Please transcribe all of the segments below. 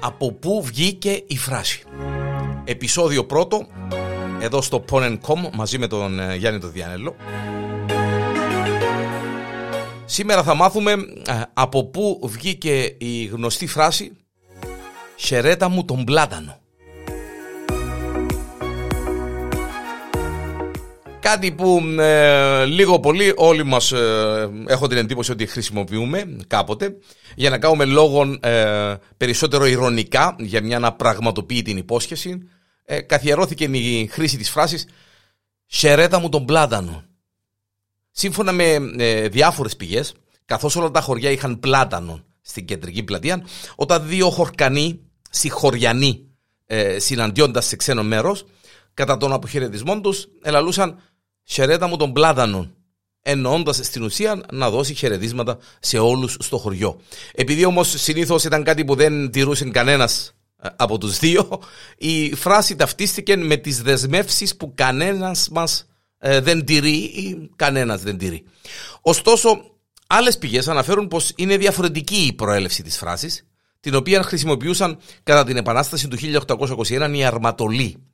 από πού βγήκε η φράση. Επισόδιο πρώτο, εδώ στο Pon.com μαζί με τον ε, Γιάννη τον Διάνελο. Σήμερα θα μάθουμε ε, από πού βγήκε η γνωστή φράση «Χαιρέτα μου τον πλάτανο». Κάτι που ε, λίγο πολύ όλοι μας ε, έχω την εντύπωση ότι χρησιμοποιούμε κάποτε για να κάνουμε λόγον ε, περισσότερο ηρωνικά για μια να πραγματοποιεί την υπόσχεση. Ε, καθιερώθηκε η χρήση της φράσης «Σερέτα μου τον πλάτανο». Σύμφωνα με ε, διάφορες πηγές, καθώς όλα τα χωριά είχαν πλάτανο στην κεντρική πλατεία, όταν δύο χορκανοί, συγχωριανοί, ε, συναντιώντας σε ξένο μέρος, κατά τον αποχαιρετισμό τους, ελαλούσαν χαιρέτα μου τον πλάτανο. Εννοώντας στην ουσία να δώσει χαιρετίσματα σε όλους στο χωριό. Επειδή όμως συνήθως ήταν κάτι που δεν τηρούσε κανένας ε, από τους δύο, η φράση ταυτίστηκε με τις δεσμεύσεις που κανένας μας ε, δεν τηρεί ή κανένας δεν τηρεί. Ωστόσο, άλλες πηγές αναφέρουν πως είναι διαφορετική η προέλευση της φράσης, την οποία χρησιμοποιούσαν κατά την Επανάσταση του 1821 οι Αρματολοί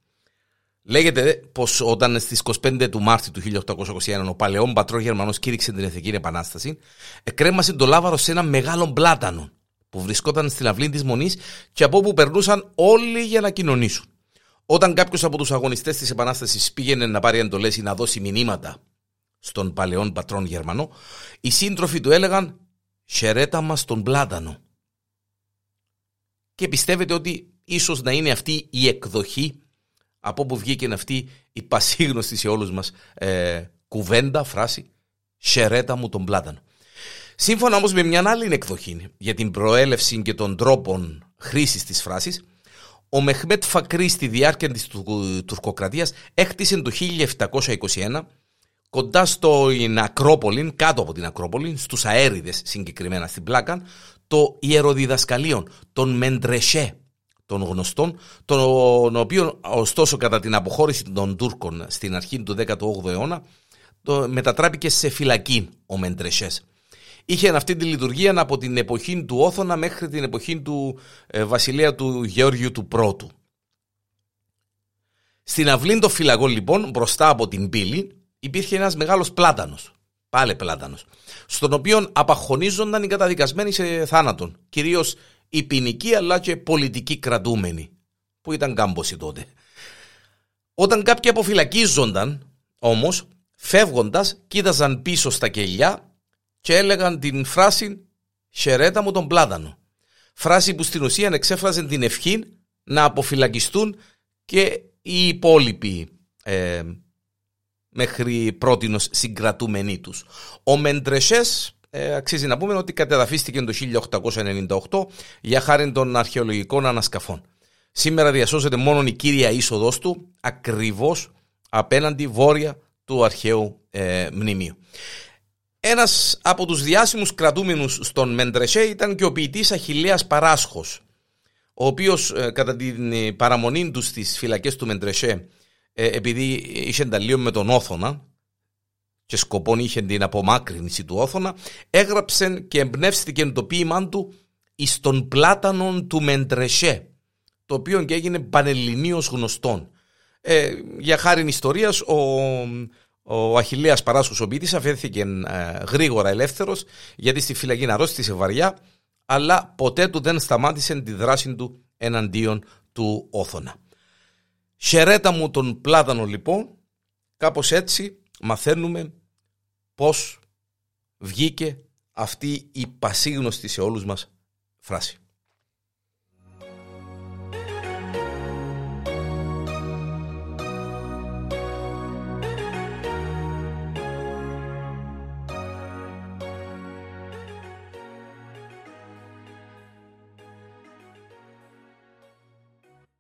Λέγεται πως όταν στις 25 του Μάρτιου του 1821 ο παλαιόν πατρός Γερμανός κήρυξε την Εθνική Επανάσταση, εκρέμασε το λάβαρο σε ένα μεγάλο πλάτανο που βρισκόταν στην αυλή της Μονής και από όπου περνούσαν όλοι για να κοινωνήσουν. Όταν κάποιος από τους αγωνιστές της Επανάστασης πήγαινε να πάρει εντολές ή να δώσει μηνύματα στον παλαιόν πατρόν Γερμανό, οι σύντροφοι του έλεγαν «Χαιρέτα μας τον πλάτανο». Και πιστεύετε ότι ίσως να είναι αυτή η εκδοχή από όπου βγήκε αυτή η πασίγνωστη σε όλους μας ε, κουβέντα, φράση «Σερέτα μου τον πλάτανο». Σύμφωνα όμως με μια άλλη εκδοχή για την προέλευση και των τρόπων χρήσης της φράσης, ο Μεχμέτ Φακρί στη διάρκεια της τουρκοκρατίας έκτισε το 1721 κοντά στο Ακρόπολη, κάτω από την Ακρόπολη, στους αέριδες συγκεκριμένα στην Πλάκα, το ιεροδιδασκαλείο, τον Μεντρεσέ, των γνωστών, τον οποίο ωστόσο κατά την αποχώρηση των Τούρκων στην αρχή του 18ου αιώνα το μετατράπηκε σε φυλακή ο Μεντρεσές. Είχε αυτή τη λειτουργία από την εποχή του Όθωνα μέχρι την εποχή του ε, βασιλεία του Γεώργιου του Πρώτου. Στην αυλή των φυλακών λοιπόν μπροστά από την πύλη υπήρχε ένας μεγάλος πλάτανος, πάλι πλάτανος, στον οποίο απαχωνίζονταν οι καταδικασμένοι σε θάνατον, κυρίως οι ποινικοί αλλά και πολιτικοί κρατούμενοι, που ήταν κάμποσοι τότε. Όταν κάποιοι αποφυλακίζονταν, όμως, φεύγοντας, κοίταζαν πίσω στα κελιά και έλεγαν την φράση «Χαιρέτα μου τον πλάτανο». Φράση που στην ουσία εξέφραζε την ευχή να αποφυλακιστούν και οι υπόλοιποι ε, μέχρι πρότινος συγκρατούμενοι τους. Ο Μεντρεσές ε, αξίζει να πούμε ότι κατεδαφίστηκε το 1898 για χάρη των αρχαιολογικών ανασκαφών. Σήμερα διασώζεται μόνο η κύρια είσοδος του ακριβώς απέναντι βόρεια του αρχαίου ε, μνημείου. Ένας από τους διάσημους κρατούμενους στον Μεντρεσέ ήταν και ο ποιητής Αχηλέα Παράσχος, ο οποίος ε, κατά την παραμονή του στις φυλακές του Μεντρεσέ, ε, επειδή είχε ενταλείο με τον Όθωνα, και σκοπόν είχε την απομάκρυνση του Όθωνα, έγραψε και εμπνεύστηκε το ποίημά του εις τον πλάτανον του Μεντρεσέ, το οποίο και έγινε πανελληνίως γνωστόν. Ε, για χάρη ιστορίας, ο, ο Αχιλέας Παράσχος ο ποιητής αφέθηκε ε, γρήγορα ελεύθερος, γιατί στη φυλακή αρρώστησε βαριά, αλλά ποτέ του δεν σταμάτησε τη δράση του εναντίον του Όθωνα. Χαιρέτα μου τον πλάτανο λοιπόν, κάπως έτσι μαθαίνουμε πώς βγήκε αυτή η πασίγνωστη σε όλους μας φράση.